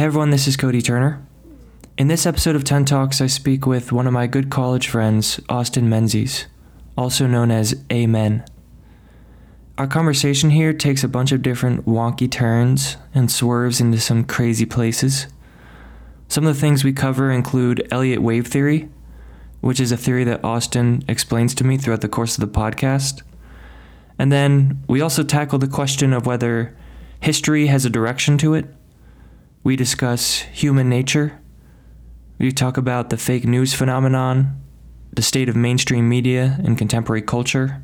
Hey everyone, this is Cody Turner. In this episode of Tent Talks, I speak with one of my good college friends, Austin Menzies, also known as Amen. Our conversation here takes a bunch of different wonky turns and swerves into some crazy places. Some of the things we cover include Elliott wave theory, which is a theory that Austin explains to me throughout the course of the podcast. And then we also tackle the question of whether history has a direction to it. We discuss human nature. We talk about the fake news phenomenon, the state of mainstream media and contemporary culture.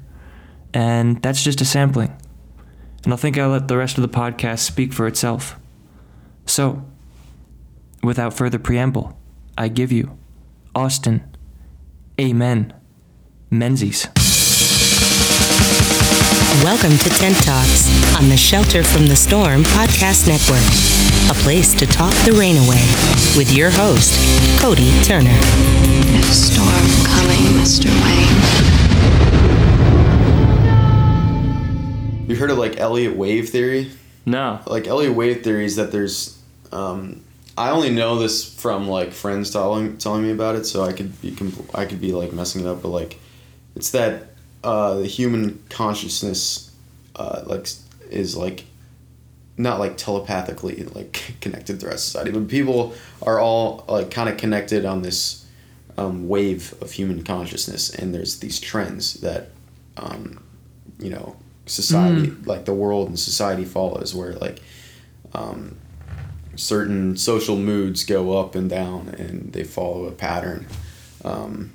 And that's just a sampling. And I think I'll let the rest of the podcast speak for itself. So, without further preamble, I give you Austin. Amen. Menzies. Welcome to Tent Talks on the Shelter from the Storm Podcast Network, a place to talk the rain away with your host, Cody Turner. A storm coming, Mr. Wayne. You heard of like Elliott wave theory? No. Like Elliott wave theory is that there's, um, I only know this from like friends telling telling me about it, so I could be compl- I could be like messing it up, but like, it's that uh, the human consciousness, uh, like is like, not like telepathically like connected throughout society, but people are all like kind of connected on this um, wave of human consciousness, and there's these trends that, um, you know, society like the world and society follows, where like. Um, certain social moods go up and down and they follow a pattern. Um,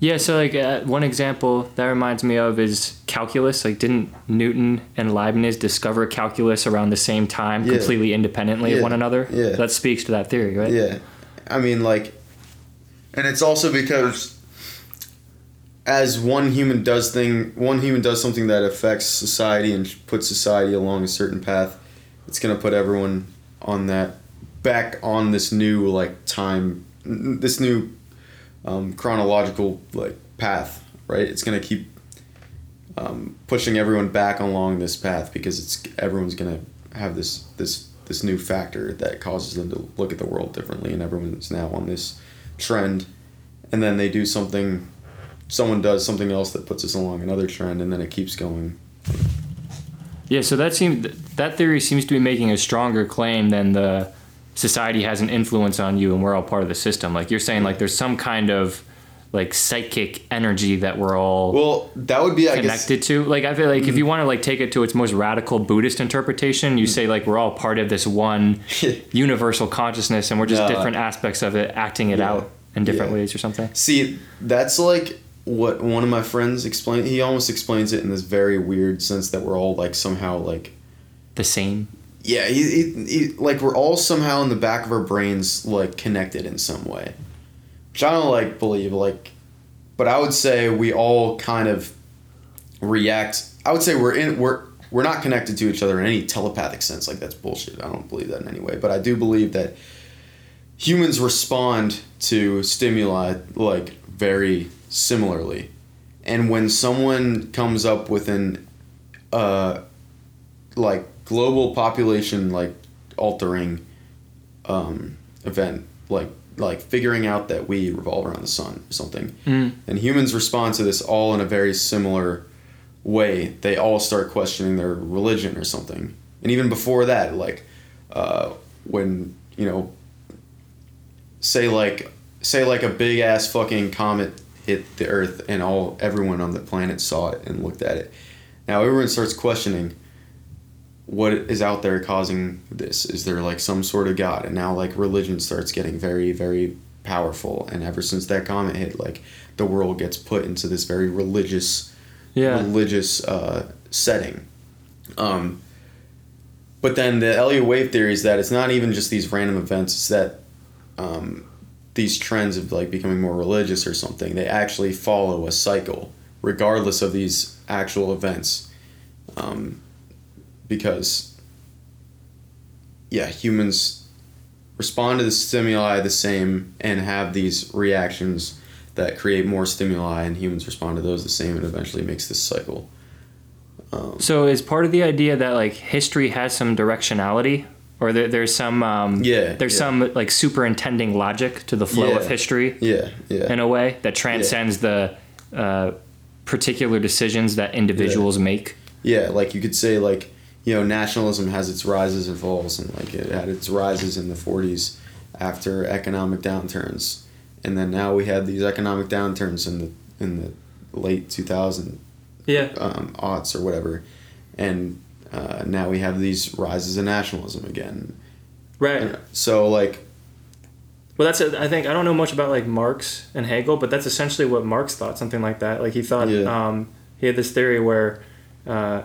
Yeah, so like uh, one example that reminds me of is calculus. Like, didn't Newton and Leibniz discover calculus around the same time, Yeah. completely independently of one another? Yeah. That speaks to that theory, right? yeah. I mean, like, and it's also because as one human does thing, one human does something that affects society and puts society along a certain path, it's gonna put everyone on that back on this new like time, this new um, chronological like path, right? It's gonna keep um, pushing everyone back along this path because it's everyone's gonna have this this this new factor that causes them to look at the world differently, and everyone's now on this trend, and then they do something, someone does something else that puts us along another trend, and then it keeps going. Yeah, so that seems that theory seems to be making a stronger claim than the society has an influence on you and we're all part of the system. Like you're saying, like there's some kind of like psychic energy that we're all Well, that would be I guess connected to. Like I feel like if you want to like take it to its most radical Buddhist interpretation, you say like we're all part of this one universal consciousness and we're just No. different aspects of it acting it Yeah. out in different Yeah. ways or something. See, that's like what one of my friends explained. He almost explains it in this very weird sense that we're all like somehow like The same. Yeah, he, he, he like we're all somehow in the back of our brains like connected in some way, which I don't like believe like, but I would say we all kind of react. I would say we're in we're we're not connected to each other in any telepathic sense. Like that's bullshit. I don't believe that in any way. But I do believe that humans respond to stimuli like very similarly, and when someone comes up with an uh like global population like altering um, event like like figuring out that we revolve around the sun or something. Mm. and humans respond to this all in a very similar way. They all start questioning their religion or something. And even before that like uh, when you know say like say like a big ass fucking comet hit the earth and all everyone on the planet saw it and looked at it. Now everyone starts questioning what is out there causing this? Is there like some sort of god? And now like religion starts getting very very powerful. And ever since that comet hit like the world gets put into this very religious Yeah. religious uh, setting. Um, but then the Elliott wave theory is that it's not even just these random events it's that um, these trends of like becoming more religious or something they actually follow a cycle regardless of these actual events. Um, because yeah humans respond to the stimuli the same and have these reactions that create more stimuli and humans respond to those the same and eventually makes this cycle So is part of the idea that like history has some directionality or there, there's some um, Yeah, there's yeah. some like superintending logic to the flow of history Yeah, yeah. in a way that transcends the uh, particular decisions that individuals make. Yeah, like you could say like you know nationalism has its rises and falls, and like it had its rises in the '40s after economic downturns, and then now we had these economic downturns in the in the late 2000 Yeah. um, aughts or whatever, and uh, now we have these rises in nationalism again. Right. So like Well, that's a, I think I don't know much about like Marx and Hegel, but that's essentially what Marx thought, something like that. Like he thought Yeah. um, he had this theory where uh,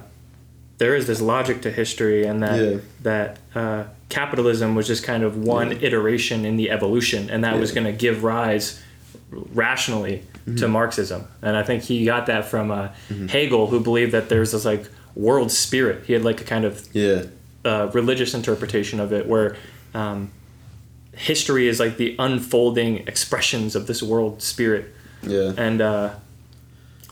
there is this logic to history, and that Yeah. that uh, capitalism was just kind of one Yeah. iteration in the evolution, and that was going to give rise rationally Mm-hmm. to Marxism. And I think he got that from uh, Hegel, who believed that there's this like world spirit. He had like a kind of yeah, uh, religious interpretation of it, where um, history is like the unfolding expressions of this world spirit, yeah. and uh,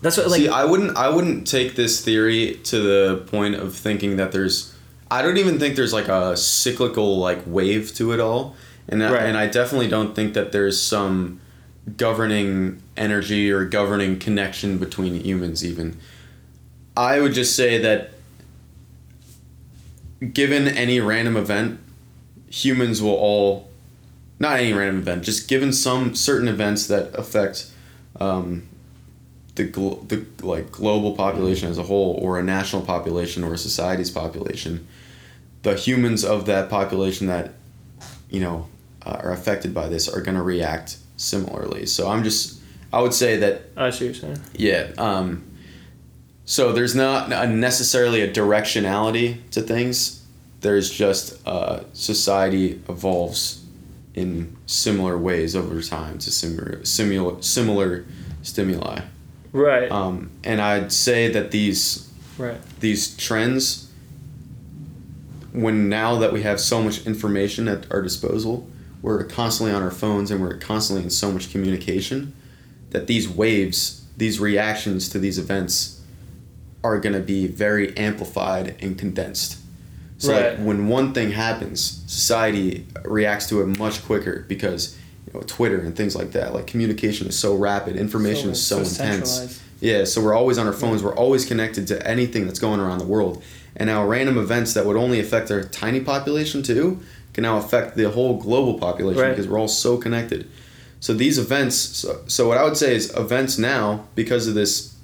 that's what like See, I wouldn't. I wouldn't take this theory to the point of thinking that there's. I don't even think there's like a cyclical like wave to it all, and I, Right. and I definitely don't think that there's some governing energy or governing connection between humans. Even, I would just say that. Given any random event, humans will all, not any random event, just given some certain events that affect um, the gl- the like global population as a whole, or a national population, or a society's population, the humans of that population that, you know, uh, are affected by this are going to react similarly. So I'm just, I would say that I see what you're saying. yeah. Um, so there's not a necessarily a directionality to things. There's just uh, society evolves in similar ways over time to similar similar similar stimuli. Right, Um, and I'd say that these right, these trends, when now that we have so much information at our disposal, we're constantly on our phones and we're constantly in so much communication, that these waves, these reactions to these events, are going to be very amplified and condensed. So Right. like when one thing happens, society reacts to it much quicker because you know Twitter and things like that. Like communication is so rapid, information is so, intense. Yeah, so we're always on our phones. We're always connected to anything that's going around the world. And now random events that would only affect our tiny population too can now affect the whole global population Right. because we're all so connected. So these events. So, so what I would say is events now because of this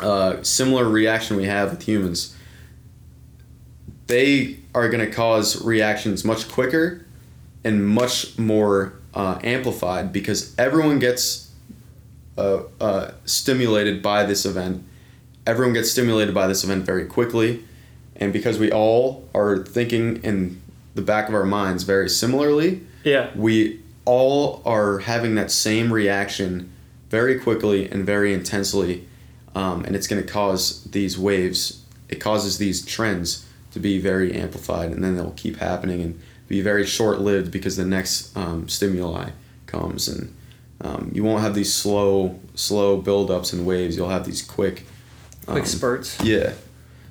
uh, similar reaction we have with humans. They are going to cause reactions much quicker and much more uh, amplified because everyone gets uh, uh, stimulated by this event. Everyone gets stimulated by this event very quickly, and because we all are thinking in the back of our minds very similarly, yeah, we all are having that same reaction very quickly and very intensely, um, and it's going to cause these waves. It causes these trends to be very amplified, and then they'll keep happening and be very short-lived because the next um, stimuli comes, and um, you won't have these slow, slow build-ups and waves. You'll have these quick, quick um, spurts. yeah.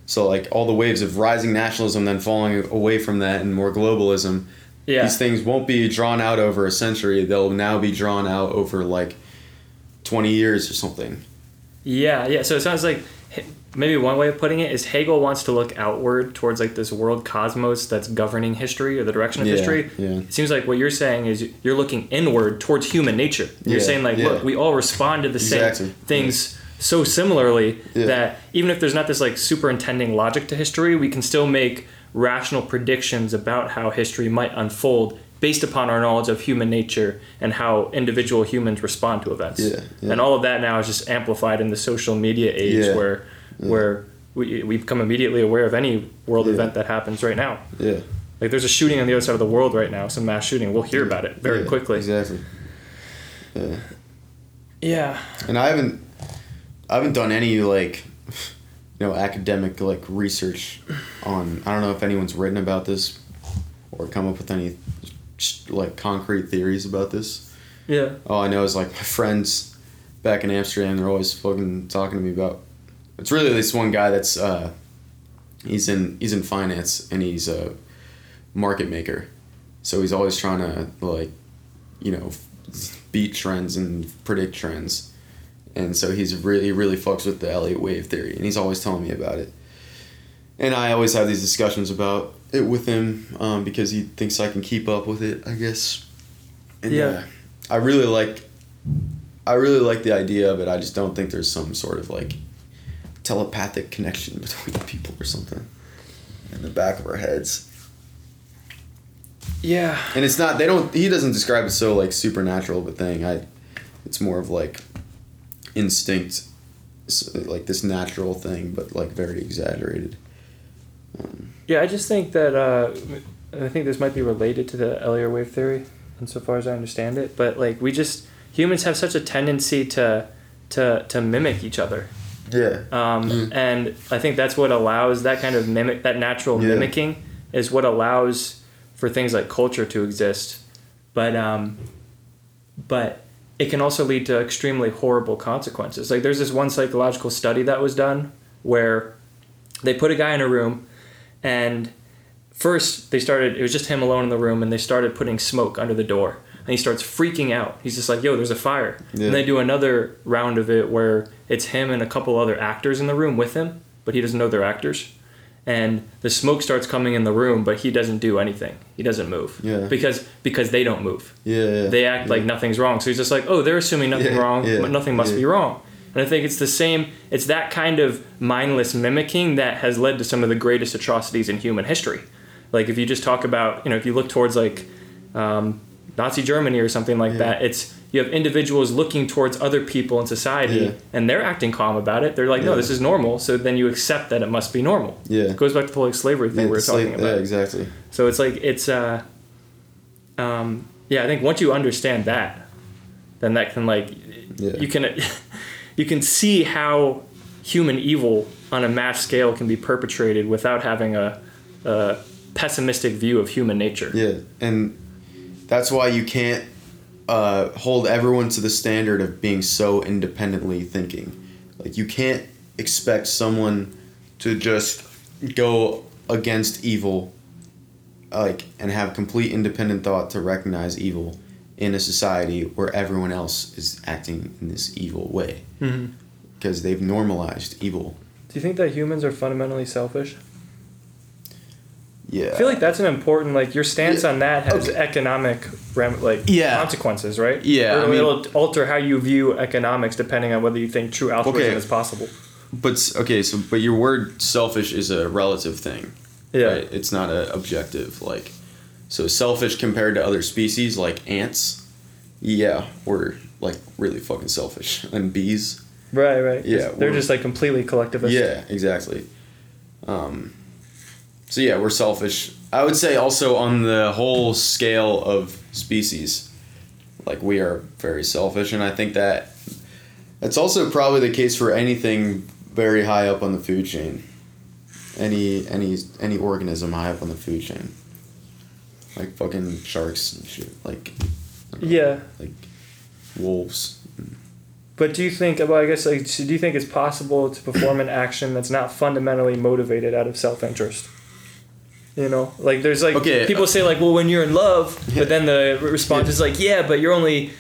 So like all the waves of rising nationalism, then falling away from that, and more globalism. Yeah, These things won't be drawn out over a century. They'll now be drawn out over like twenty years or something. Yeah, yeah. So it sounds like maybe one way of putting it is Hegel wants to look outward towards like this world cosmos that's governing history or the direction of Yeah, history. yeah. It seems like what you're saying is you're looking inward towards human nature. You're Yeah, saying like, look, we all respond to the Exactly, same things so similarly that even if there's not this like superintending logic to history, we can still make rational predictions about how history might unfold based upon our knowledge of human nature and how individual humans respond to events. Yeah, yeah. And all of that now is just amplified in the social media age Yeah, where where we, we become immediately aware of any world Yeah. event that happens right now. Yeah. Like there's a shooting on the other side of the world right now, some mass shooting. We'll hear about it very Yeah, quickly. Exactly. Yeah. Yeah. And I haven't, I haven't done any like, you know, academic like research on. I don't know if anyone's written about this, or come up with any, like concrete theories about this. Yeah. All I know is like my friends back in Amsterdam, they're always fucking talking to me about. It's really this one guy that's uh, he's in he's in finance and he's a market maker, so he's always trying to like, you know, beat trends and predict trends, and so he's really really fucks with the Elliott wave theory, and he's always telling me about it. And I always have these discussions about it with him um, because he thinks I can keep up with it, I guess. And, Yeah. uh, I really like. I really like the idea of it. I just don't think there's some sort of like telepathic connection between people or something in the back of our heads. Yeah. And it's not. They don't. He doesn't describe it so like supernatural of a thing. I. It's more of like instinct, like this natural thing, but like very exaggerated. Um, Yeah, I just think that uh, I think this might be related to the Elliott wave theory, insofar as I understand it. But like, we just humans have such a tendency to to to mimic each other, yeah. um, and I think that's what allows that kind of mimic that natural Yeah. mimicking is what allows for things like culture to exist. But um, but it can also lead to extremely horrible consequences. Like there's this one psychological study that was done where they put a guy in a room and first they started it was just him alone in the room and they started putting smoke under the door and he starts freaking out he's just like yo there's a fire Yeah. and they do another round of it where it's him and a couple other actors in the room with him but he doesn't know they're actors and the smoke starts coming in the room but he doesn't do anything he doesn't move Yeah. because because they don't move Yeah. yeah they act yeah. like nothing's wrong. So he's just like, oh, they're assuming nothing wrong, nothing must be wrong. And I think it's the same. It's that kind of mindless mimicking that has led to some of the greatest atrocities in human history. Like if you just talk about, you know, if you look towards like um, Nazi Germany or something like Yeah. that, it's you have individuals looking towards other people in society Yeah. and they're acting calm about it. They're like, no, Yeah. this is normal. So then you accept that it must be normal. Yeah. It goes back to the whole like, slavery thing Yeah, we were talking about. Yeah, exactly. So it's like it's uh um yeah, I think once you understand that, then that can like Yeah. you can you can see how human evil on a mass scale can be perpetrated without having a, a pessimistic view of human nature. Yeah, and that's why you can't uh, hold everyone to the standard of being so independently thinking. Like you can't expect someone to just go against evil, like and have complete independent thought to recognize evil in a society where everyone else is acting in this evil way Mhm. because they've normalized evil. Do you think that humans are fundamentally selfish? Yeah, I feel like that's an important like your stance on that has Okay. economic ram- like Yeah. consequences, right? Yeah, Or I mean- it'll alter how you view economics depending on whether you think true altruism Okay. is possible. But okay, so but your word selfish is a relative thing. Yeah. Right? It's not an objective like so selfish compared to other species like ants. Yeah, we're like really fucking selfish. And bees. Right, right. Yeah, They're just like completely collectivist. Yeah, exactly. Um so yeah, we're selfish. I would say also on the whole scale of species, like we are very selfish and I think that that's also probably the case for anything very high up on the food chain. Any any any organism high up on the food chain. Like fucking sharks and shit. Like know, Yeah. like wolves. But do you think, well, I guess, like, so do you think it's possible to perform an action that's not fundamentally motivated out of self interest? You know, like there's like Okay, people uh, say like, well, when you're in love, Yeah. but then the response Yeah. is like, yeah, but you're only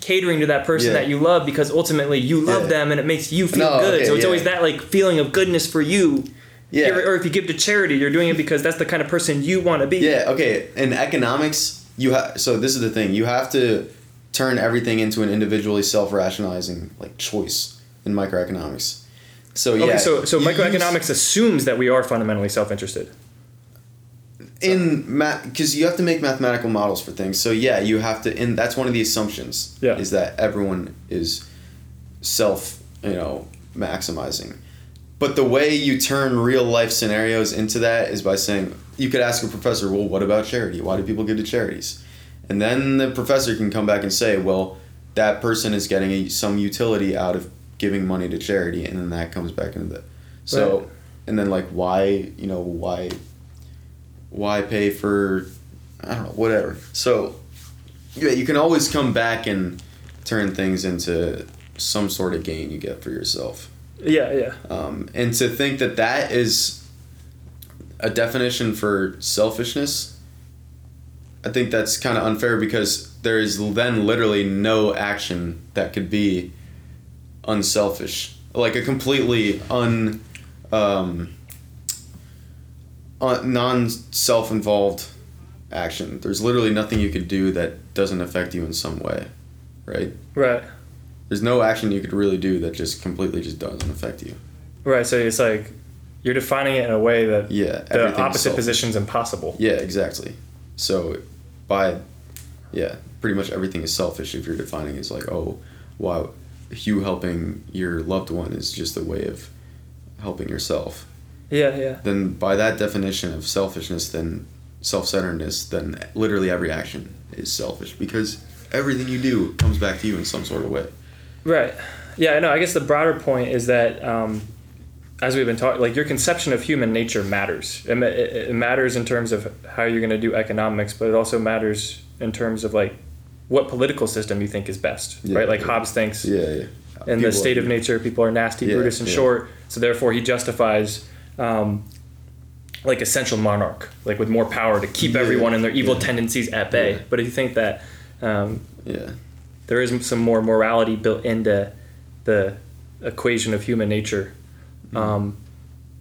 catering to that person Yeah. that you love because ultimately you love them and it makes you feel No, good. okay, so it's always that like feeling of goodness for you. Yeah. Or, or if you give to charity, you're doing it because that's the kind of person you want to be. Yeah, okay. In economics, you have so this is the thing. You have to turn everything into an individually self-rationalizing like choice in microeconomics. So yeah. Okay, so so you microeconomics assumes that we are fundamentally self-interested. In math because you have to make mathematical models for things. So yeah, you have to and that's one of the assumptions Yeah. is that everyone is self, you know, maximizing. But the way you turn real life scenarios into that is by saying you could ask a professor, well, what about charity? Why do people give to charities? And then the professor can come back and say, well, that person is getting a, some utility out of giving money to charity, and then that comes back into the. So, Right. and then like why you know why. Why pay for, I don't know whatever. So, yeah, you can always come back and turn things into some sort of gain you get for yourself. Yeah, yeah. Um, and to think that that is a definition for selfishness I think that's kind of unfair because there is then literally no action that could be unselfish, like a completely un, um, un Uh, non self involved action. There's literally nothing you could do that doesn't affect you in some way, right? Right. There's no action you could really do that just completely just doesn't affect you. Right. So it's like you're defining it in a way that Yeah, the opposite selfish. position's impossible. Yeah, exactly. So, by, yeah, pretty much everything is selfish if you're defining it as like, oh, wow, you helping your loved one is just a way of helping yourself. Yeah. Yeah. Then, by that definition of selfishness, then self centeredness, then literally every action is selfish because everything you do comes back to you in some sort of way. Right. Yeah, I know. I guess the broader point is that, um, as we've been talking, like your conception of human nature matters. It, it, it matters in terms of how you're going to do economics, but it also matters in terms of like what political system you think is best. Yeah, right. Like yeah. Hobbes thinks Yeah, yeah. in the People- state of nature, people are nasty, brutish, and short. So therefore, he justifies. Um, like essential monarch, like with more power to keep Yeah, everyone and their evil yeah. tendencies at bay. Yeah. But if you think that um, Yeah. there is some more morality built into the equation of human nature, um,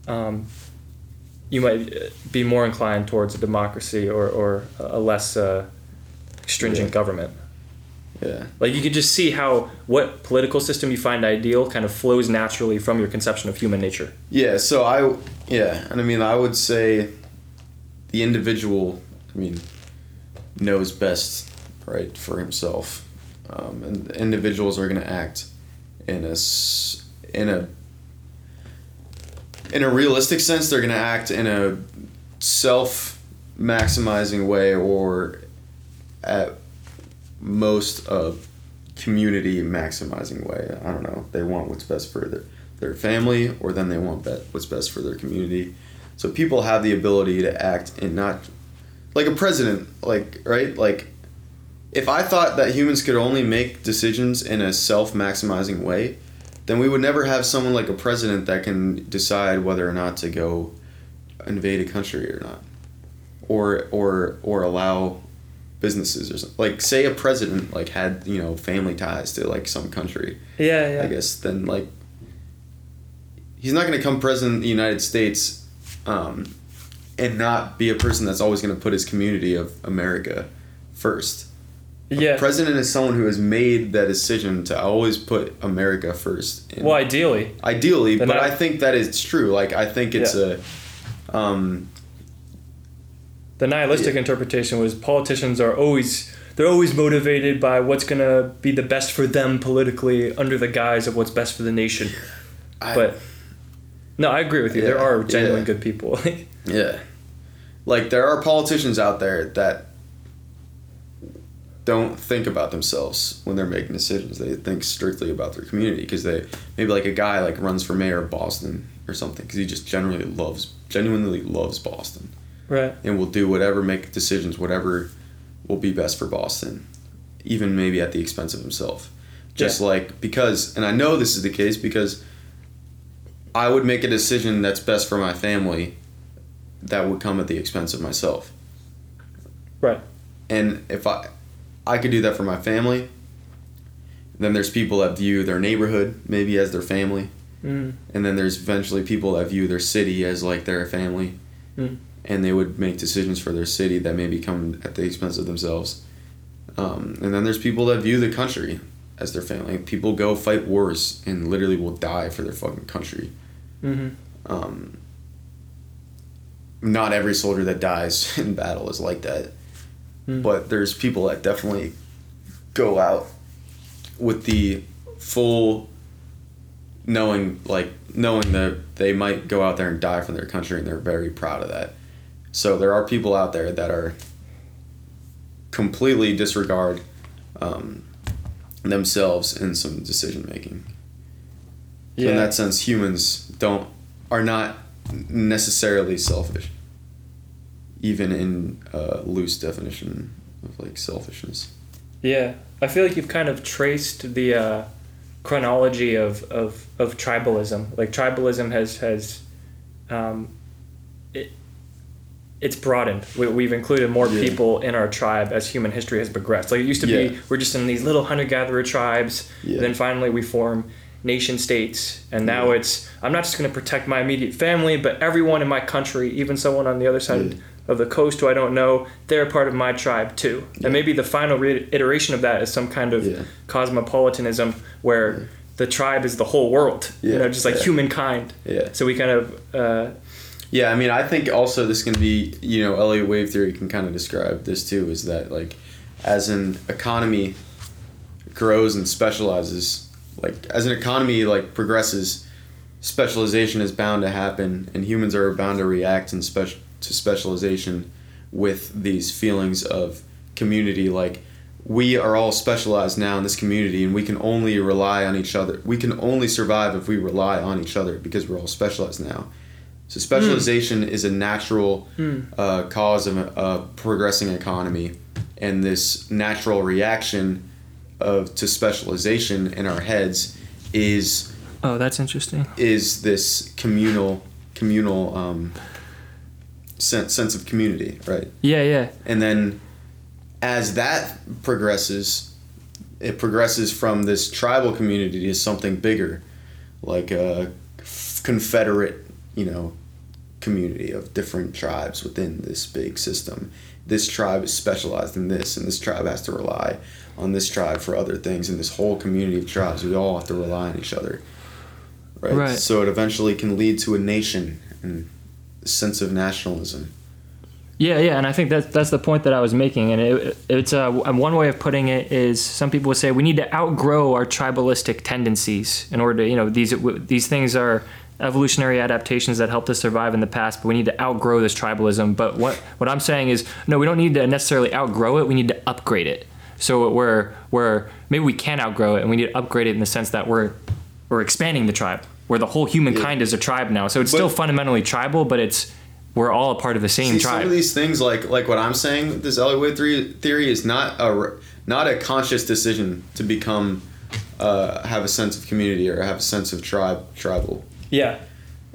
um, you might uh, be more inclined towards a democracy or, or a less uh, stringent government. Yeah. Like you could just see how what political system you find ideal kind of flows naturally from your conception of human nature. Yeah, so I yeah, and I mean I would say the individual, I mean, knows best, right, for himself, um, and individuals are going to act in a in a in a realistic sense. They're going to act in a self maximizing way, or at most a community maximizing way. I don't know. They want what's best for their their family, or then they want bet what's best for their community. So people have the ability to act and not like a president, like right, like if I thought that humans could only make decisions in a self maximizing way, then we would never have someone like a president that can decide whether or not to go invade a country or not, or or or allow businesses or something. Like say a president like had you know family ties to like some country. Yeah, yeah. I guess then like he's not going to come president of the United States um, and not be a person that's always going to put his community of America first. Yeah. President is someone who has made that decision to always put America first. And well, ideally, ideally, Then but I- I think it's true. Like I think it's Yeah. a um, the nihilistic Yeah. interpretation was politicians are always they're always motivated by what's going to be the best for them politically under the guise of what's best for the nation. I- But no, I agree with you. there are genuine yeah. good people. Yeah. Like there are politicians out there that don't think about themselves when they're making decisions. They think strictly about their community because they maybe like a guy like runs for mayor of Boston or something because he just generally loves genuinely loves Boston right. and we'll do whatever make decisions whatever will be best for Boston even maybe at the expense of himself. Just Yeah. like because and I know this is the case because I would make a decision that's best for my family that would come at the expense of myself. Right. And if I I could do that for my family, then there's people that view their neighborhood maybe as their family. Mm. And then there's eventually people that view their city as like their family. Mm. And they would make decisions for their city that maybe come at the expense of themselves. Um, and then there's people that view the country as their family. People go fight wars and literally will die for their fucking country. hmm Um, not every soldier that dies in battle is like that, Mm. but there's people that definitely go out with the full knowing, like knowing that they might go out there and die for their country, and they're very proud of that. So there are people out there that are completely disregard um, themselves in some decision making. So Yeah. in that sense, humans don't are not necessarily selfish, even in a loose definition of like selfishness. Yeah, I feel like you've kind of traced the uh, chronology of, of, of tribalism. Like tribalism has has um, it, it's broadened. We, we've included more Yeah. people in our tribe as human history has progressed. Like it used to Yeah. be, we're just in these little hunter gatherer tribes. Yeah. And then finally we form nation states. And now it's, I'm not just going to protect my immediate family, but everyone in my country, even someone on the other side of the coast who I don't know, they're part of my tribe too. And maybe the final re- iteration of that is some kind of cosmopolitanism where the tribe is the whole world. You know, just like humankind. Yeah. So we kind of, uh, Yeah, I mean, I think also this can be, you know, Elliott wave theory can kind of describe this too. Is that like, as an economy grows and specializes, like as an economy like progresses, specialization is bound to happen, and humans are bound to react and spec- to specialization with these feelings of community. Like, we are all specialized now in this community, and we can only rely on each other. We can only survive if we rely on each other because we're all specialized now. So specialization is a natural uh, cause of a, a progressing economy, and this natural reaction of to specialization in our heads is oh, that's interesting. is this communal communal um, sense sense of community, right? Yeah, yeah. And then as that progresses, it progresses from this tribal community to something bigger, like a f- confederate, you know, community of different tribes within this big system. This tribe is specialized in this, and this tribe has to rely on this tribe for other things. And this whole community of tribes, we all have to rely on each other. Right. Right. So it eventually can lead to a nation and a sense of nationalism. Yeah, yeah, and I think that's that's the point that I was making, and it, it's uh, one way of putting it is some people would say we need to outgrow our tribalistic tendencies in order to you know these these things are evolutionary adaptations that helped us survive in the past, but we need to outgrow this tribalism. But what what I'm saying is no, we don't need to necessarily outgrow it. We need to upgrade it. So we're we're maybe we can outgrow it, and we need to upgrade it in the sense that we're we're expanding the tribe, where the whole humankind is a tribe now. So it's But- still fundamentally tribal, but it's we're all a part of the same See, tribe. some of these things, like like what I'm saying, this Elliott theory, theory is not a not a conscious decision to become uh, have a sense of community or have a sense of tribe tribal. Yeah.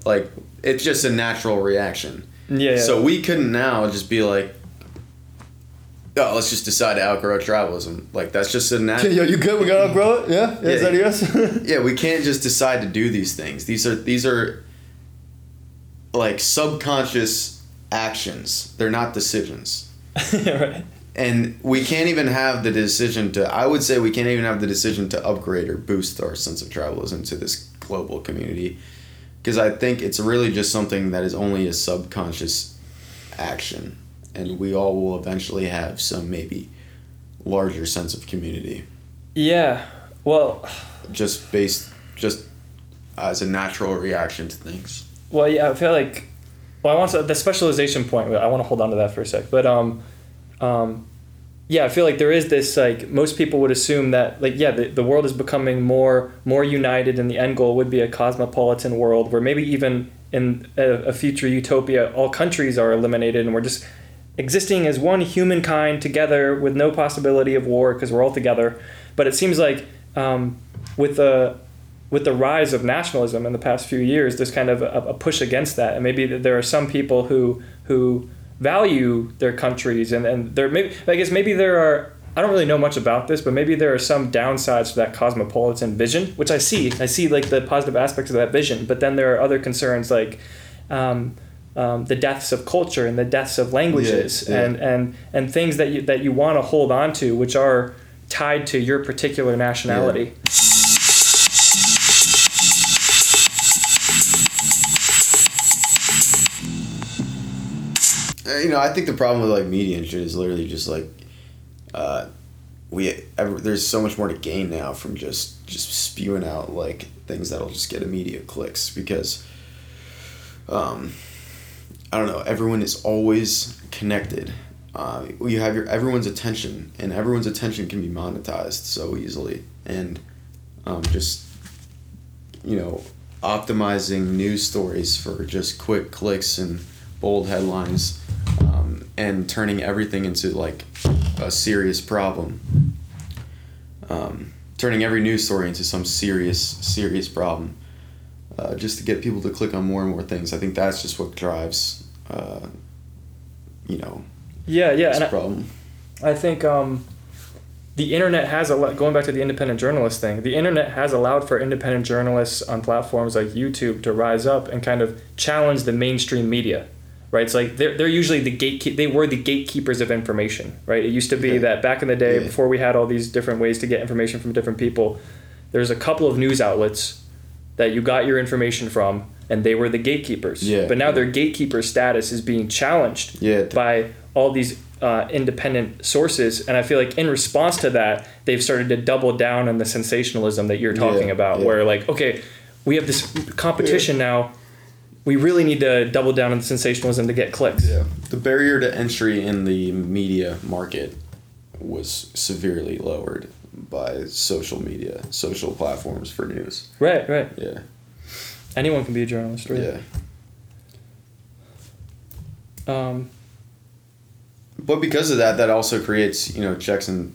Like it's just a natural reaction. Yeah, yeah. So we couldn't now just be like, oh, let's just decide to outgrow tribalism. Like that's just a natural. Yo, you good? We gotta outgrow it? Yeah? yeah is Yeah. that yes? yeah, we can't just decide to do these things. These are these are like subconscious actions. They're not decisions. right. And we can't even have the decision to I would say we can't even have the decision to upgrade or boost our sense of tribalism to this global community because I think it's really just something that is only a subconscious action and we all will eventually have some maybe larger sense of community Yeah. Well, just based just as a natural reaction to things. well, yeah. I feel like, well, I want to the specialization point. I want to hold on to that for a sec, but um, um, yeah, I feel like there is this like most people would assume that like yeah, the, the world is becoming more more united, and the end goal would be a cosmopolitan world where maybe even in a, a future utopia, all countries are eliminated, and we're just existing as one humankind together with no possibility of war because we're all together. But it seems like um, with the with the rise of nationalism in the past few years, there's kind of a, a push against that, and maybe there are some people who who value their countries, and and there maybe I guess maybe there are. I don't really know much about this, but maybe there are some downsides to that cosmopolitan vision, which I see. I see like the positive aspects of that vision, but then there are other concerns like um, um, the deaths of culture and the deaths of languages Yeah, yeah. and and and things that you that you want to hold on to, which are tied to your particular nationality. Uh, you know, I think the problem with like media and shit is literally just like, uh, we ever, there's so much more to gain now from just just spewing out like things that'll just get immediate clicks because, um, I don't know. Everyone is always connected. Uh, you have your everyone's attention, and everyone's attention can be monetized so easily, and um, just you know optimizing news stories for just quick clicks and bold headlines and turning everything into like a serious problem um, turning every news story into some serious serious problem uh, just to get people to click on more and more things i think that's just what drives uh, you know, Yeah, yeah, it's and problem. I think um, the internet has a lot. going back to the independent journalist thing. The internet has allowed for independent journalists on platforms like YouTube to rise up and kind of challenge the mainstream media. Right, it's like they're, they're usually the gatekeep. They were the gatekeepers of information. Right, it used to be Yeah. that back in the day, Yeah. before we had all these different ways to get information from different people, there's a couple of news outlets that you got your information from, and they were the gatekeepers. Yeah. But now their gatekeeper status is being challenged Yeah, by all these uh, independent sources, and I feel like in response to that, they've started to double down on the sensationalism that you're talking Yeah, about. yeah. Where like, okay, we have this competition now. We really need to double down on the sensationalism to get clicks. Yeah. The barrier to entry in the media market was severely lowered by social media, social platforms for news. Right, right. Yeah. Anyone can be a journalist, really. Yeah. Um, But because of that, that also creates you know checks and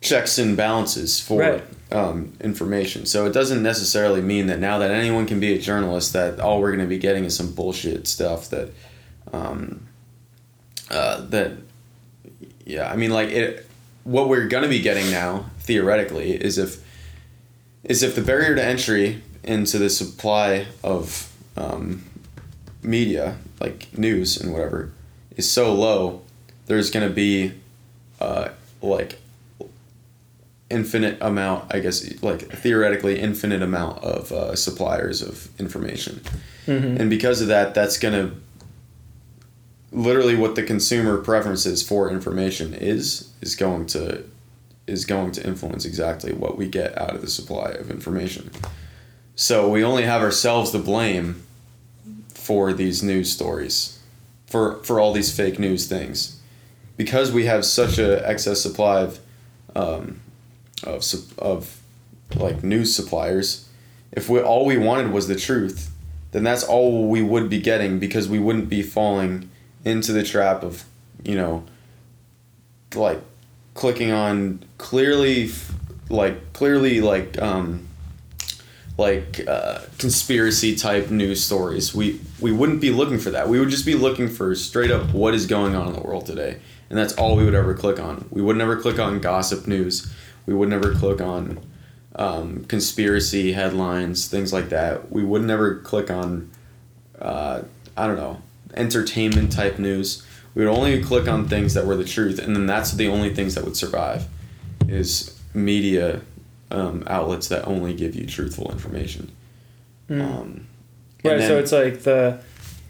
checks and balances for Right. Um, information. So it doesn't necessarily mean that now that anyone can be a journalist, that all we're going to be getting is some bullshit stuff that, um, uh, that, yeah, I mean like it. What we're going to be getting now, theoretically, is if, is if the barrier to entry into the supply of um, media, like news and whatever, is so low, there's gonna be, uh, like, infinite amount, I guess, like theoretically infinite amount of uh, suppliers of information, and because of that, that's gonna. Literally, what the consumer preferences for information is is going to, is going to influence exactly what we get out of the supply of information. So we only have ourselves to blame for these news stories, for for all these fake news things, because we have such a excess supply of, um, of of, like news suppliers. If we all we wanted was the truth, then that's all we would be getting because we wouldn't be falling into the trap of, you know, like clicking on clearly, like clearly like um, like uh, conspiracy type news stories. We we wouldn't be looking for that. We would just be looking for straight up what is going on in the world today, and that's all we would ever click on. We would never click on gossip news. We would never click on um, conspiracy headlines, things like that. We would never click on uh, I don't know entertainment type news. We would only click on things that were the truth, and then that's the only things that would survive. Is media um, outlets that only give you truthful information. Um, Mm. right, so it's like the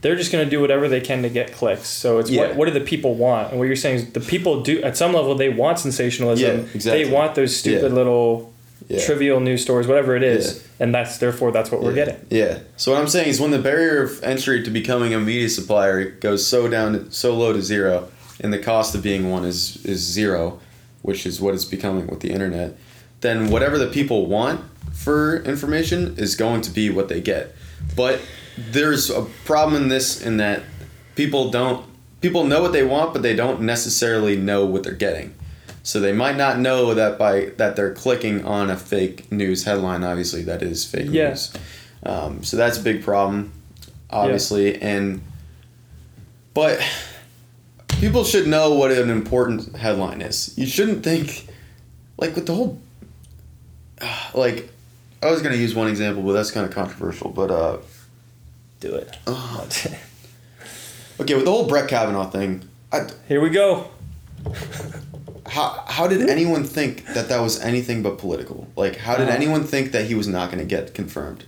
they're just going to do whatever they can to get clicks. So it's Yeah. what what do the people want? And what you're saying is the people do at some level they want sensationalism. Yeah, exactly. They want those stupid Yeah. little Yeah. trivial news stories, whatever it is, and that's therefore that's what we're getting. Yeah. So what I'm saying is when the barrier of entry to becoming a media supplier goes so down so low to zero, and the cost of being one is is zero, which is what it's becoming with the internet, then whatever the people want for information is going to be what they get. But there's a problem in this in that people don't people know what they want, but they don't necessarily know what they're getting. So they might not know that by that they're clicking on a fake news headline. Obviously, that is fake Yeah. news. Um, so that's a big problem, obviously, and but people should know what an important headline is. You shouldn't think like with the whole like I was gonna use one example, but that's kind of controversial. But uh, Do it. Oh. okay, with the whole Brett Kavanaugh thing, I, Here we go. how how did anyone think that that was anything but political? Like, how did Uh-huh. anyone think that he was not going to get confirmed?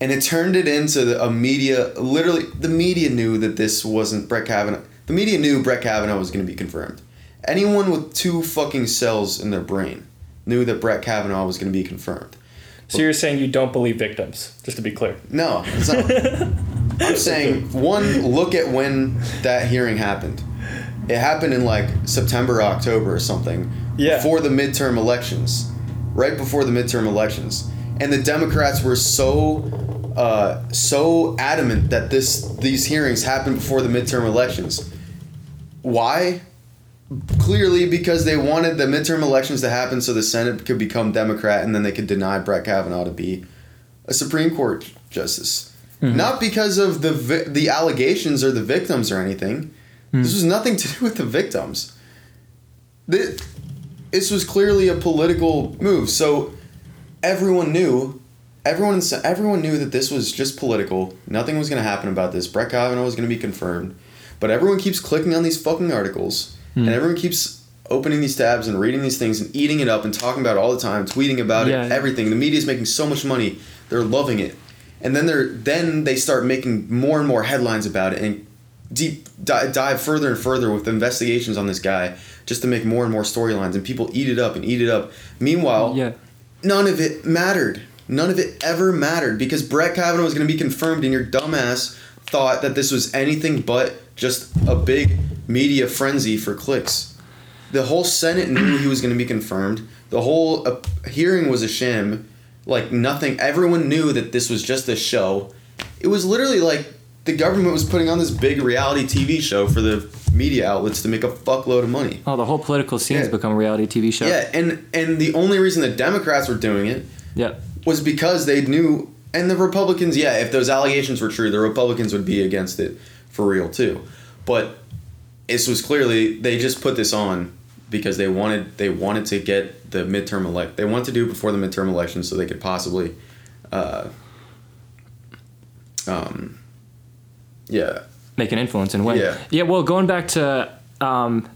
And it turned it into the- a media. Literally, the media knew that this wasn't Brett Kavanaugh. The media knew Brett Kavanaugh was going to be confirmed. Anyone with two fucking cells in their brain knew that Brett Kavanaugh was going to be confirmed. So you're saying you don't believe victims, just to be clear. No, it's not. I'm saying one. Look at when that hearing happened. It happened in like September, October, or something. Yeah. Before the midterm elections, right before the midterm elections, and the Democrats were so, uh, so adamant that this these hearings happened before the midterm elections. Why? Clearly, because they wanted the midterm elections to happen so the Senate could become Democrat and then they could deny Brett Kavanaugh to be a Supreme Court justice. Mm-hmm. Not because of the vi- the allegations or the victims or anything. Mm. This was nothing to do with the victims. Thi- This was clearly a political move. So everyone knew, everyone everyone knew that this was just political. Nothing was going to happen about this. Brett Kavanaugh was going to be confirmed. But everyone keeps clicking on these fucking articles, Hmm. and everyone keeps opening these tabs and reading these things and eating it up and talking about it all the time, tweeting about Yeah. it, everything. The media is making so much money. They're loving it. And then they're then they start making more and more headlines about it and deep di- dive further and further with investigations on this guy just to make more and more storylines and people eat it up and eat it up. Meanwhile, Yeah. none of it mattered. None of it ever mattered because Brett Kavanaugh was going to be confirmed, and your dumbass thought that this was anything but just a big media frenzy for clicks. The whole Senate knew he was going to be confirmed. The whole uh, hearing was a sham. Like nothing. Everyone knew that this was just a show. It was literally like the government was putting on this big reality TV show for the media outlets to make a fuckload of money. Oh, the whole political scene's Yeah. become a reality TV show. Yeah, and and the only reason the Democrats were doing it Yeah. was because they knew, and the Republicans, yeah, if those allegations were true, the Republicans would be against it for real too. But this was clearly they just put this on because they wanted they wanted to get the midterm elect they wanted to do it before the midterm election so they could possibly, uh, um, yeah, make an influence and win. Yeah. Yeah. Well, going back to, um,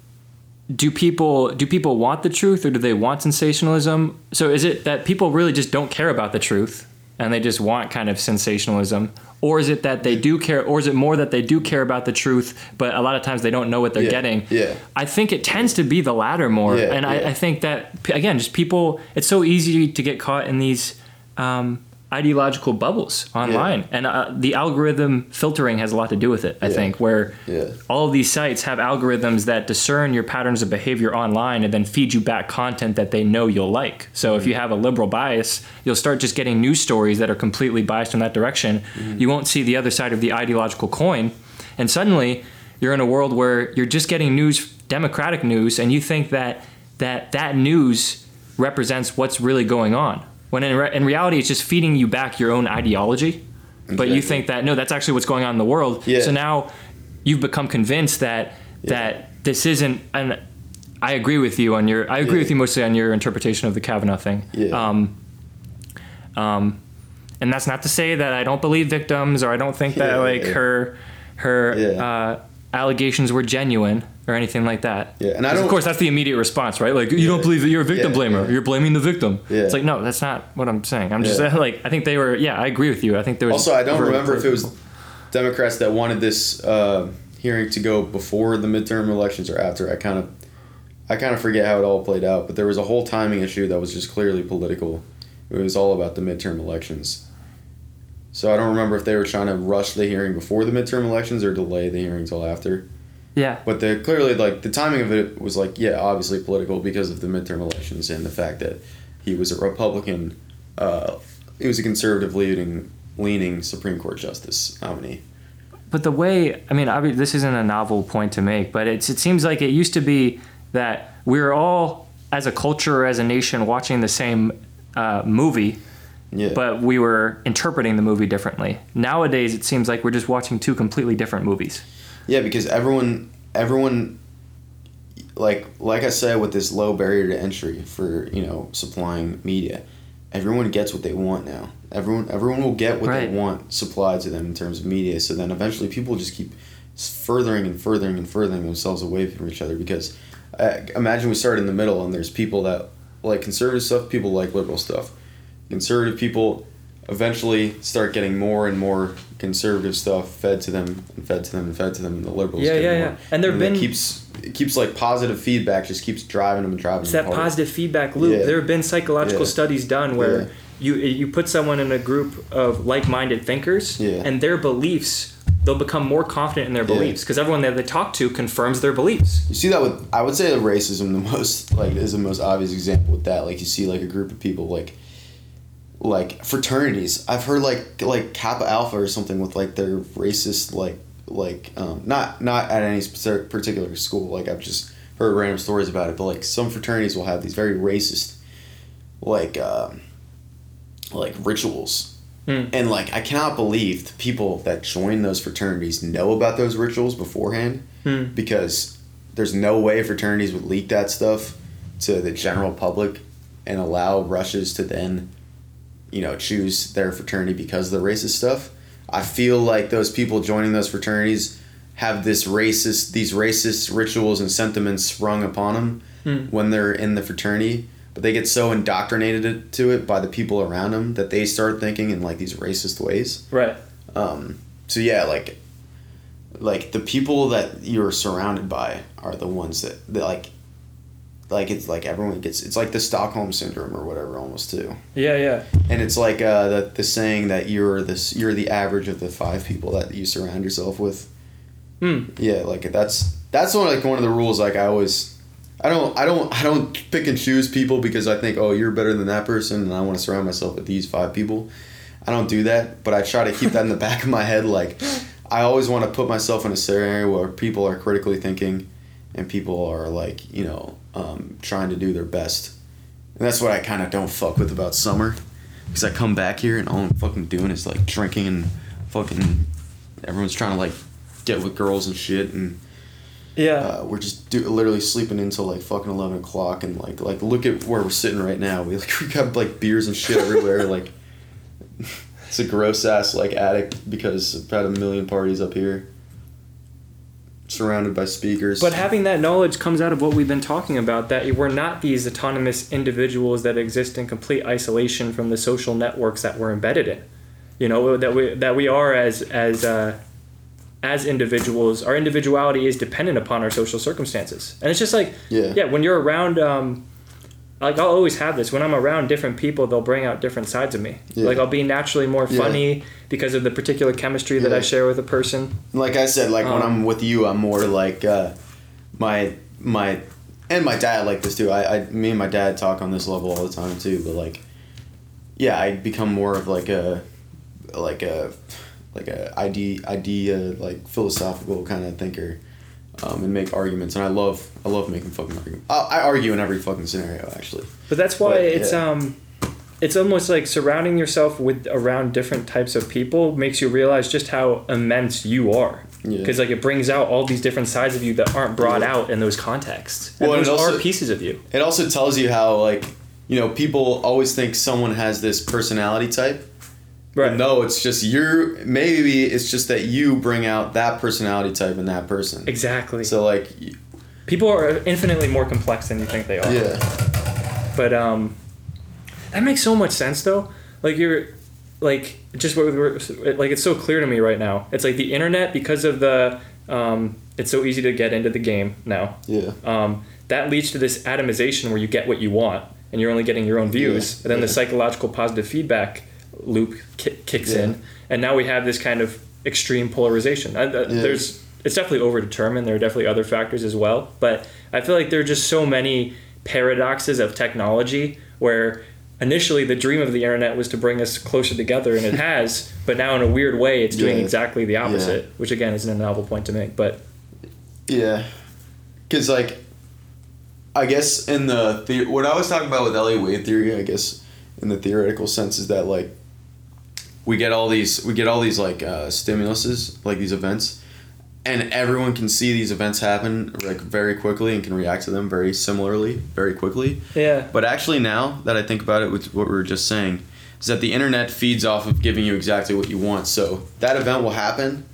do people do people want the truth or do they want sensationalism? So is it that people really just don't care about the truth and they just want kind of sensationalism, or is it that they do care, or is it more that they do care about the truth, but a lot of times they don't know what they're Yeah, getting? yeah. I think it tends to be the latter more, Yeah, and. I, I think that again, just people. It's so easy to get caught in these. Um, ideological bubbles online and uh, the algorithm filtering has a lot to do with it i Yeah. think where Yeah. all of these sites have algorithms that discern your patterns of behavior online and then feed you back content that they know you'll like. So if you have a liberal bias, you'll start just getting news stories that are completely biased in that direction. You won't see the other side of the ideological coin. And suddenly you're in a world where you're just getting news, democratic news, and you think that that, that news represents what's really going on. When in, re- in reality, it's just feeding you back your own ideology. But you think that, no, that's actually what's going on in the world. Yeah. So now you've become convinced that that this isn't and I agree with you on your I agree Yeah. with you mostly on your interpretation of the Kavanaugh thing. Yeah. Um, um, and that's not to say that I don't believe victims or I don't think that Yeah, like yeah. her her Yeah. uh, allegations were genuine or anything like that. Yeah, and I don't- of course that's the immediate response, right? Like you don't believe that you're a victim Yeah, blamer. yeah. You're blaming the victim. Yeah. It's like no, that's not what I'm saying. I'm just Yeah. like I think they were. Yeah, I agree with you. I think there was Also, I don't remember if it was political. Democrats that wanted this uh, hearing to go before the midterm elections or after. I kind of, I kind of forget how it all played out. But there was a whole timing issue that was just clearly political. It was all about the midterm elections. So I don't remember if they were trying to rush the hearing before the midterm elections or delay the hearing till after. Yeah. But the clearly like the timing of it was like yeah, obviously political because of the midterm elections and the fact that he was a Republican. Uh, he was a conservative leaning leaning Supreme Court justice nominee. But the way, I mean, obvi- this isn't a novel point to make, but it's, it seems like it used to be that we were all, as a culture, or as a nation, watching the same uh, movie, Yeah. but we were interpreting the movie differently. Nowadays, it seems like we're just watching two completely different movies. Yeah, because everyone everyone like like I said with this low barrier to entry for, you know, supplying media, everyone gets what they want now. Everyone everyone will get what Right. they want supplied to them in terms of media. So then eventually people just keep furthering and furthering and furthering themselves away from each other because uh, imagine we start in the middle and there's people that like conservative stuff, people like liberal stuff. Conservative people eventually start getting more and more conservative stuff fed to them and fed to them and fed to them and the liberals Yeah, yeah, more. yeah. And there've it been- keeps it keeps like positive feedback just keeps driving them and driving It's them that harder. positive feedback loop. Yeah. There have been psychological Yeah. studies done where Yeah. you you put someone in a group of like-minded thinkers, Yeah. and their beliefs they'll become more confident in their beliefs because everyone that they talk to confirms their beliefs. You see that with I would say the racism the most like is the most obvious example with that. Like you see like a group of people like like fraternities. I've heard like like Kappa Alpha or something with like their racist like like um not not at any specific particular school. Like I've just heard random stories about it, but like some fraternities will have these very racist like um like rituals Hmm. And like I cannot believe the people that join those fraternities know about those rituals beforehand Hmm. because there's no way fraternities would leak that stuff to the general public and allow rushes to then you know choose their fraternity because of the racist stuff. I feel like those people joining those fraternities have this racist these racist rituals and sentiments sprung upon them Hmm. when they're in the fraternity but they get so indoctrinated to it by the people around them that they start thinking in like these racist ways Right. um, so yeah like like the people that you're surrounded by are the ones that, that like like it's like everyone gets it's like the stockholm syndrome or whatever almost too Yeah, yeah. and it's like uh, the, the saying that you're this you're the average of the five people that you surround yourself with Hmm. yeah like that's that's one like one of the rules like i always i don't i don't i don't pick and choose people because i think oh you're better than that person and i want to surround myself with these five people i don't do that but i try to keep that in the back of my head like i always want to put myself in a scenario where people are critically thinking and people are like you know um, trying to do their best and that's what i kind of don't fuck with about summer because i come back here and all i'm fucking doing is like drinking and fucking everyone's trying to like get with girls and shit and Yeah. uh, we're just do, literally sleeping until like fucking eleven o'clock, and like like look at where we're sitting right now. We like we got like beers and shit everywhere. like it's a gross ass like attic because I've had a million parties up here, surrounded by speakers. But having that knowledge comes out of what we've been talking about that we're not these autonomous individuals that exist in complete isolation from the social networks that we're embedded in. You know that we that we are as as uh, as individuals. Our individuality is dependent upon our social circumstances, and it's just like Yeah. yeah. When you're around, um, like I'll always have this. When I'm around different people, they'll bring out different sides of me. Yeah. Like I'll be naturally more Yeah. funny because of the particular chemistry that I share with a person. like I said, like when Um, I'm with you, I'm more like uh, my my and my dad like this too. I, I me and my dad talk on this level all the time too. But like, yeah, I become more of like a like a like a idea idea like philosophical kind of thinker. Um, and make arguments, and I love I love making fucking arguments. I, I argue in every fucking scenario, actually. But that's why But, it's yeah. um it's almost like surrounding yourself with around different types of people makes you realize just how immense you are. Yeah. Because like it brings out all these different sides of you that aren't brought Yeah. out in those contexts. And Well, those also- are pieces of you. It also tells you how like you know people always think someone has this personality type. Right. No, it's just you're. Maybe it's just that you bring out that personality type in that person. Exactly. So like, People are infinitely more complex than you think they are. yeah, But um, that makes so much sense though. Like you're, like just what we were, like it's so clear to me right now. It's like the internet because of the um, it's so easy to get into the game now. yeah, Um, that leads to this atomization where you get what you want and you're only getting your own views. Yeah, and then the psychological positive feedback loop ki- kicks Yeah. in, and now we have this kind of extreme polarization. Uh, Yeah. There's it's definitely overdetermined. There are definitely other factors as well, but I feel like there are just so many paradoxes of technology where initially the dream of the internet was to bring us closer together and it has but now in a weird way it's doing Yeah. exactly the opposite which again isn't a novel point to make but yeah. Because like, I guess in the, the what I was talking about with Elliott wave theory, I guess in the theoretical sense is that like we get all these we get all these like uh, stimuluses like these events and everyone can see these events happen like very quickly and can react to them very similarly very quickly. Yeah. But actually now that i think about it with what we were just saying is that the internet feeds off of giving you exactly what you want. So that event will happen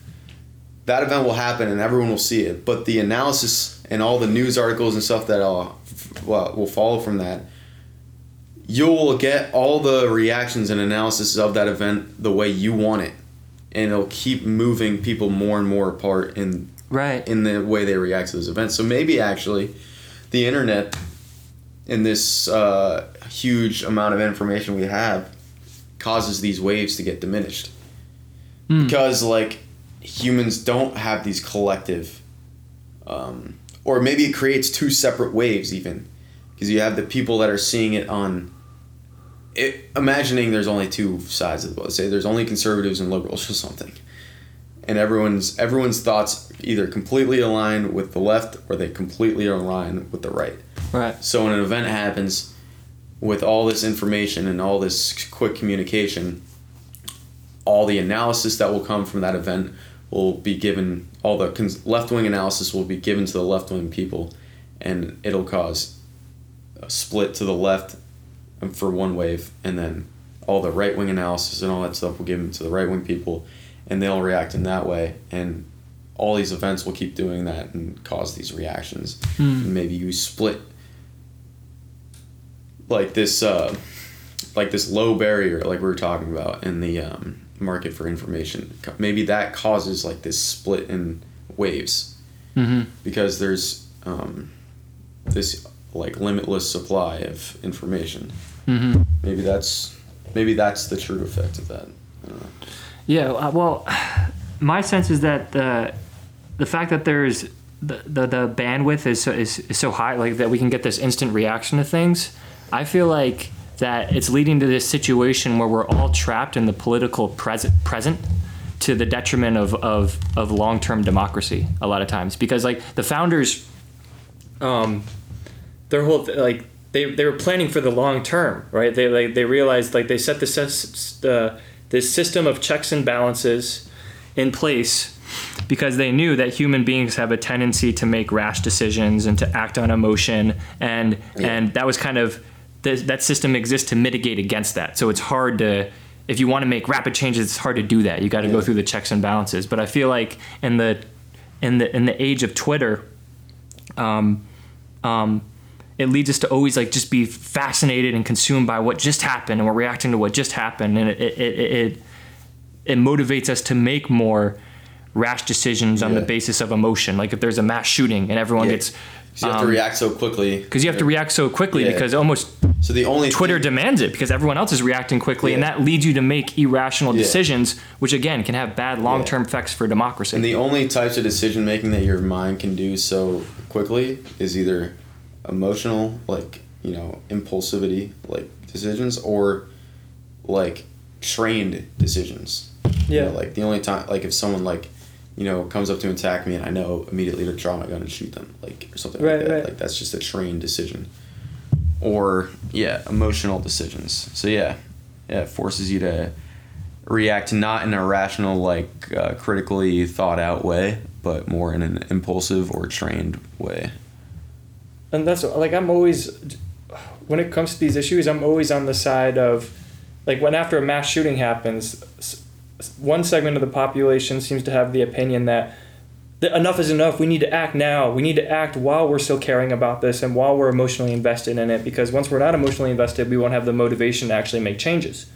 that event will happen and everyone will see it. But the analysis and all the news articles and stuff that uh, will follow from that you'll get all the reactions and analysis of that event the way you want it. And it'll keep moving people more and more apart in Right. in the way they react to those events. So maybe actually the internet in this uh, huge amount of information we have causes these waves to get diminished. Because like humans don't have these collective um, or maybe it creates two separate waves even. Because you have the people that are seeing it on it, imagining there's only two sides of the world say there's only conservatives and liberals or something and everyone's everyone's thoughts either completely align with the left or they completely align with the right Right. so when an event happens with all this information and all this quick communication, all the analysis that will come from that event will be given all the cons- left-wing analysis will be given to the left-wing people and it'll cause a split to the left for one wave and then all the right-wing analysis and all that stuff will give them to the right-wing people and they'll react in that way. And all these events will keep doing that and cause these reactions. And maybe you split like this uh, like this low barrier like we were talking about in the um, market for information. Maybe that causes like this split in waves. Mm-hmm. because there's um, this like limitless supply of information Mm-hmm. maybe that's maybe that's the true effect of that I don't know. Yeah, uh, well, my sense is that the the fact that there's the, the, the bandwidth is so, is, is so high, like that we can get this instant reaction to things. I feel like that it's leading to this situation where we're all trapped in the political present present to the detriment of, of, of long term democracy a lot of times because like the founders um, their whole like they, they were planning for the long term, right? They like they realized like they set this uh, this system of checks and balances in place because they knew that human beings have a tendency to make rash decisions and to act on emotion, and and that was kind of th- that system exists to mitigate against that. So it's hard to if you want to make rapid changes, it's hard to do that. You got to go through the checks and balances. But I feel like in the in the in the age of Twitter, um, um, it leads us to always like just be fascinated and consumed by what just happened, and we're reacting to what just happened, and it it it it, it motivates us to make more rash decisions on the basis of emotion. Like if there's a mass shooting and everyone Yeah. gets you have to um, react so quickly because you have to react so quickly Yeah. because almost so the only Twitter thing- demands it because everyone else is reacting quickly, and that leads you to make irrational decisions, which again can have bad long-term effects for democracy. And the only types of decision making that your mind can do so quickly is either emotional, like, you know, impulsivity, like decisions, or like trained decisions. You Yeah. know, like the only time, like if someone like, you know, comes up to attack me and I know immediately to draw my gun and shoot them, like, or something Right, like that. right. Like that's just a trained decision. Or, yeah, emotional decisions. So, yeah, yeah, it forces you to react not in a rational like uh, critically thought out way but more in an impulsive or trained way and that's like I'm always when it comes to these issues, I'm always on the side of like when after a mass shooting happens, one segment of the population seems to have the opinion that enough is enough. We need to act now. We need to act while we're still caring about this and while we're emotionally invested in it because once we're not emotionally invested, we won't have the motivation to actually make changes.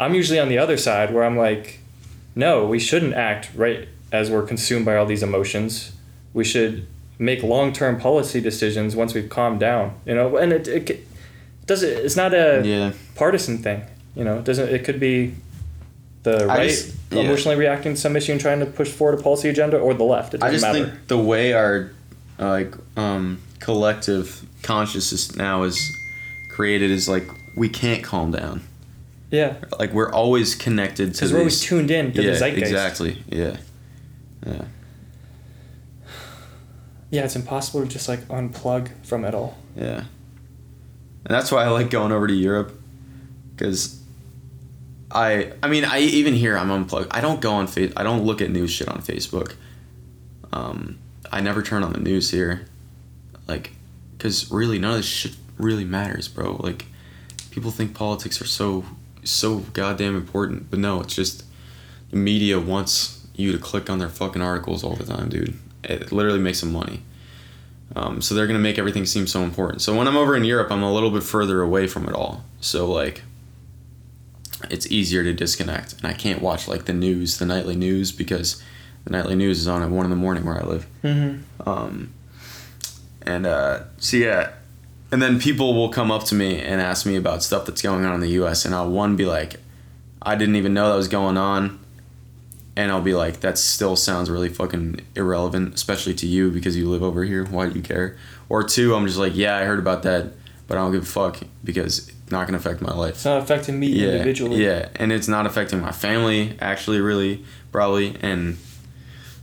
I'm usually on the other side where I'm like, no, we shouldn't act right as we're consumed by all these emotions. We should make long-term policy decisions once we've calmed down. You know, and it, it c- does it. It's not a yeah partisan thing. You know, it doesn't. It could be the right just- yeah. emotionally reacting to some issue and trying to push forward a policy agenda, or the left. It doesn't I just matter. think the way our like um collective consciousness now is created is like we can't calm down yeah, like we're always connected to because we're always tuned in to yeah the zeitgeist. exactly yeah yeah Yeah, it's impossible to just like unplug from it all. Yeah. And that's why I like going over to Europe cuz I I mean I even here I'm unplugged. I don't go on face I don't look at news shit on Facebook. Um I never turn on the news here. Like cuz really none of this shit really matters, bro. Like people think politics are so so goddamn important, but no, it's just the media wants you to click on their fucking articles all the time, dude. It literally makes them money. Um, so they're gonna make everything seem so important. So when I'm over in Europe, I'm a little bit further away from it all. So like, it's easier to disconnect, and I can't watch like the news, the nightly news, because the nightly news is on at one in the morning where I live. Mm-hmm. Um, and uh, so yeah, and then people will come up to me and ask me about stuff that's going on in the U.S. and I'll one be like, I didn't even know that was going on, and I'll be like, that still sounds really fucking irrelevant, especially to you because you live over here. Why do you care? Or two, I'm just like, yeah, I heard about that, but I don't give a fuck because it's not gonna affect my life It's not affecting me yeah, individually. Yeah, and it's not affecting my family actually, really, probably, and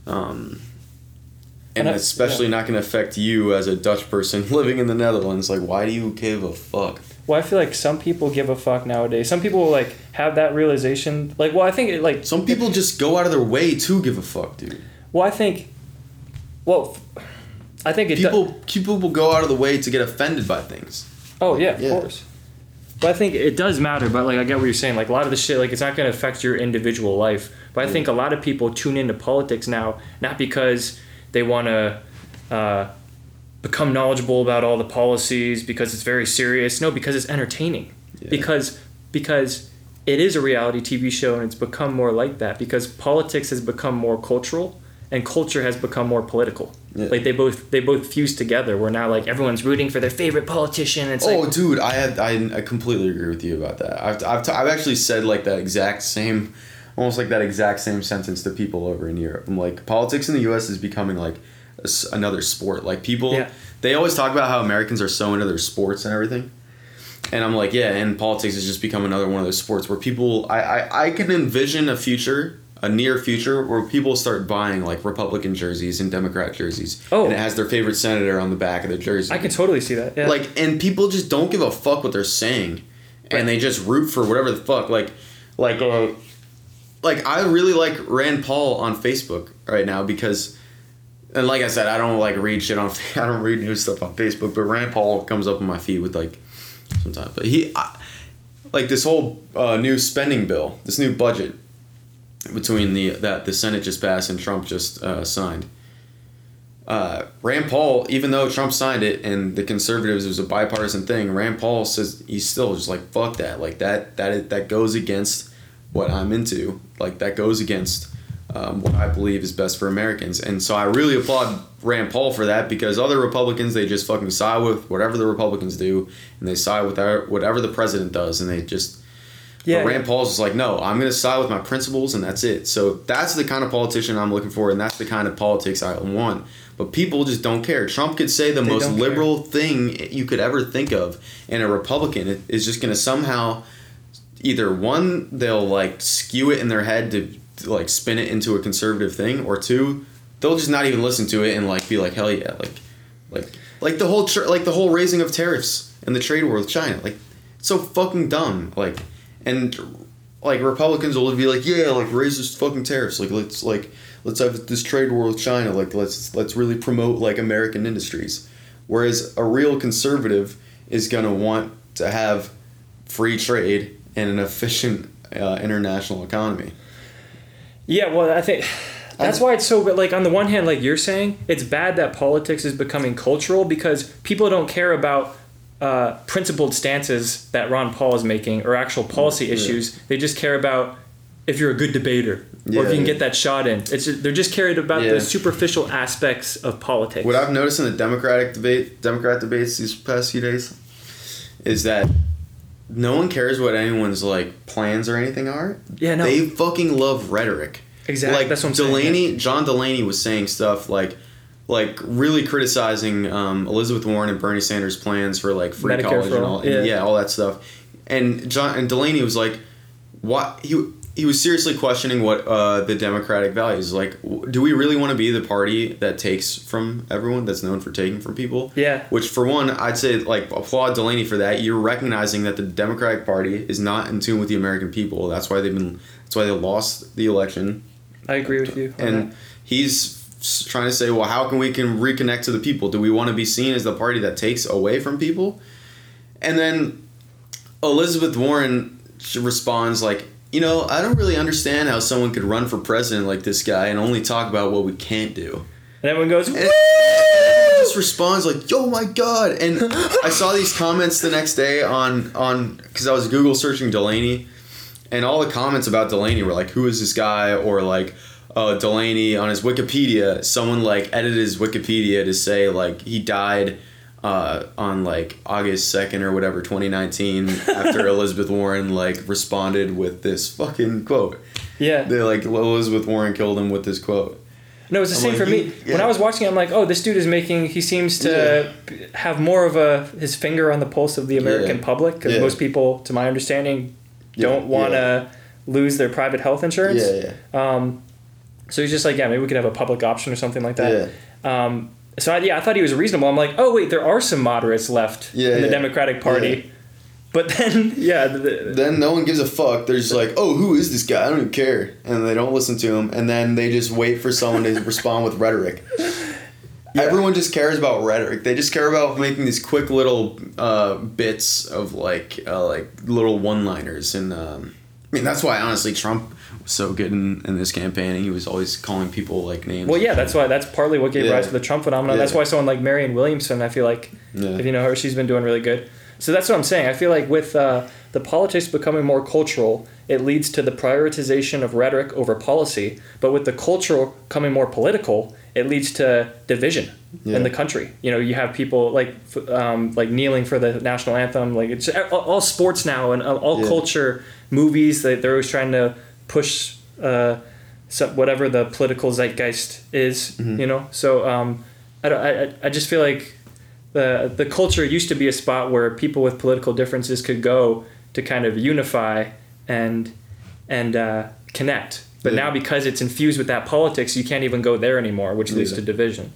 um, and And I- especially not going to affect you as a Dutch person living in the Netherlands. Like, why do you give a fuck? Well, I feel like some people give a fuck nowadays. Some people like have that realization. Like, well, I think it, like Some people just go out of their way to give a fuck, dude. Well, I think. Well, f- I think it. do- People, people will go out of the way to get offended by things. oh yeah, of Yeah. course. But I think it does matter. But like, I get what you're saying. Like a lot of the shit, like it's not going to affect your individual life. But I think a lot of people tune into politics now not because they want to uh, become knowledgeable about all the policies because it's very serious. No, because it's entertaining. Because because it is a reality TV show and it's become more like that because politics has become more cultural and culture has become more political. Yeah. Like they both they both fuse together. Where now like everyone's rooting for their favorite politician. It's oh, like dude, I had I, I completely agree with you about that. I've I've, t- I've actually said like that exact same, almost like that exact same sentence to people over in Europe. I'm like, politics in the U.S. is becoming like another sport. Like people, Yeah. they always talk about how Americans are so into their sports and everything. And I'm like, yeah, and politics has just become another one of those sports where people, I, I, I can envision a future, a near future, where people start buying like Republican jerseys and Democrat jerseys. Oh. And it has their favorite senator on the back of the jersey. I can totally see that. Yeah. Like, and people just don't give a fuck what they're saying, and they just root for whatever the fuck. Like, like, uh, like I really like Rand Paul on Facebook right now because, and like I said, I don't like read shit on. I don't read news stuff on Facebook, but Rand Paul comes up on my feed with like, sometimes. But he, I, like this whole uh, new spending bill, this new budget between the that the Senate just passed and Trump just uh, signed uh, Rand Paul, even though Trump signed it and the conservatives it was a bipartisan thing, Rand Paul says he's still just like fuck that, like that that that goes against what I'm into, like that goes against um, what I believe is best for Americans, and so I really applaud Rand Paul for that because other Republicans they just fucking side with whatever the Republicans do, and they side with our, whatever the president does, and they just yeah. but Rand Paul's just like, no, I'm going to side with my principles and that's it. So that's the kind of politician I'm looking for and that's the kind of politics I want. But people just don't care. Trump could say the They most don't care. liberal thing you could ever think of, and a Republican is just going to somehow either one, they'll like skew it in their head to like spin it into a conservative thing, or two, they'll just not even listen to it and like be like, hell yeah, like, like, like the whole like the whole raising of tariffs and the trade war with China, like, so fucking dumb, like, and like Republicans will be like, yeah, like raise this fucking tariffs, like let's like let's have this trade war with China, like let's let's really promote like American industries, whereas a real conservative is gonna want to have free trade and an efficient uh, international economy. Yeah, well, I think that's why it's so. But like on the one hand, like you're saying, it's bad that politics is becoming cultural because people don't care about uh, principled stances that Ron Paul is making or actual policy issues. They just care about if you're a good debater or if you can yeah. get that shot in. It's just, they're just carried about Yeah. the superficial aspects of politics. What I've noticed in the Democratic debate, Democrat debates these past few days, is that no one cares what anyone's like plans or anything are. Yeah, no. They fucking love rhetoric. Exactly, Like that's what I'm saying, Delaney, John Delaney was saying stuff like, like really criticizing um, Elizabeth Warren and Bernie Sanders' plans for like free Medicare college and all, all, yeah. yeah, all that stuff. And John and Delaney was like, what he he was seriously questioning what uh, the democratic values like w- do we really want to be the party that takes from everyone that's known for taking from people Yeah. which for one i'd say like applaud delaney for that you're recognizing that the democratic party is not in tune with the american people that's why they've been that's why they lost the election I agree with you. and that. he's trying to say well how can we can reconnect to the people do we want to be seen as the party that takes away from people and then elizabeth warren she responds like you know i don't really understand how someone could run for president like this guy and only talk about what we can't do and everyone goes, and everyone just responds like oh my god and i saw these comments the next day on on because i was google searching delaney and all the comments about Delaney were like, "Who is this guy?" or like, uh, "Delaney on his Wikipedia." Someone like edited his Wikipedia to say like he died uh, on like August second or whatever, twenty nineteen, after Elizabeth Warren like responded with this fucking quote. yeah. They like Elizabeth Warren killed him with this quote. No, it's the I'm same like, for me. you- When. I was watching it, I'm like, oh, this dude is making. He seems to b- have more of a his finger on the pulse of the American Yeah. public because Yeah. most people, to my understanding, don't want to lose their private health insurance. Yeah, yeah. Um, so he's just like, yeah, maybe we could have a public option or something like that. Yeah. Um, so I, yeah, I thought he was reasonable. I'm like, oh wait, there are some moderates left Yeah, in the yeah. Democratic Party. Yeah. But then, yeah, the, the- Then no one gives a fuck. They're just like, oh, who is this guy? I don't even care. And they don't listen to him. And then they just wait for someone to respond with rhetoric. Everyone just cares about rhetoric. They just care about making these quick little uh, bits of like uh, like little one-liners. And um, I mean, that's why honestly Trump was so good in, in this campaign. He was always calling people like names. well, yeah, that's why that's partly what gave Yeah. rise to the Trump phenomenon. Yeah. That's why someone like Marianne Williamson, I feel like, Yeah. if you know her, she's been doing really good. So that's what I'm saying. I feel like with uh, the politics becoming more cultural, it leads to the prioritization of rhetoric over policy. But with the cultural coming more political, it leads to division Yeah. in the country. You know, you have people like um, like kneeling for the national anthem. Like it's all, all sports now and all- all Yeah. culture, movies. They they're always trying to push uh, so whatever the political zeitgeist is. Mm-hmm. You know, so um, I, don't, I I- just feel like the the culture used to be a spot where people with political differences could go to kind of unify and and uh, connect. But Yeah. now because it's infused with that politics, you can't even go there anymore, which leads Yeah. to division.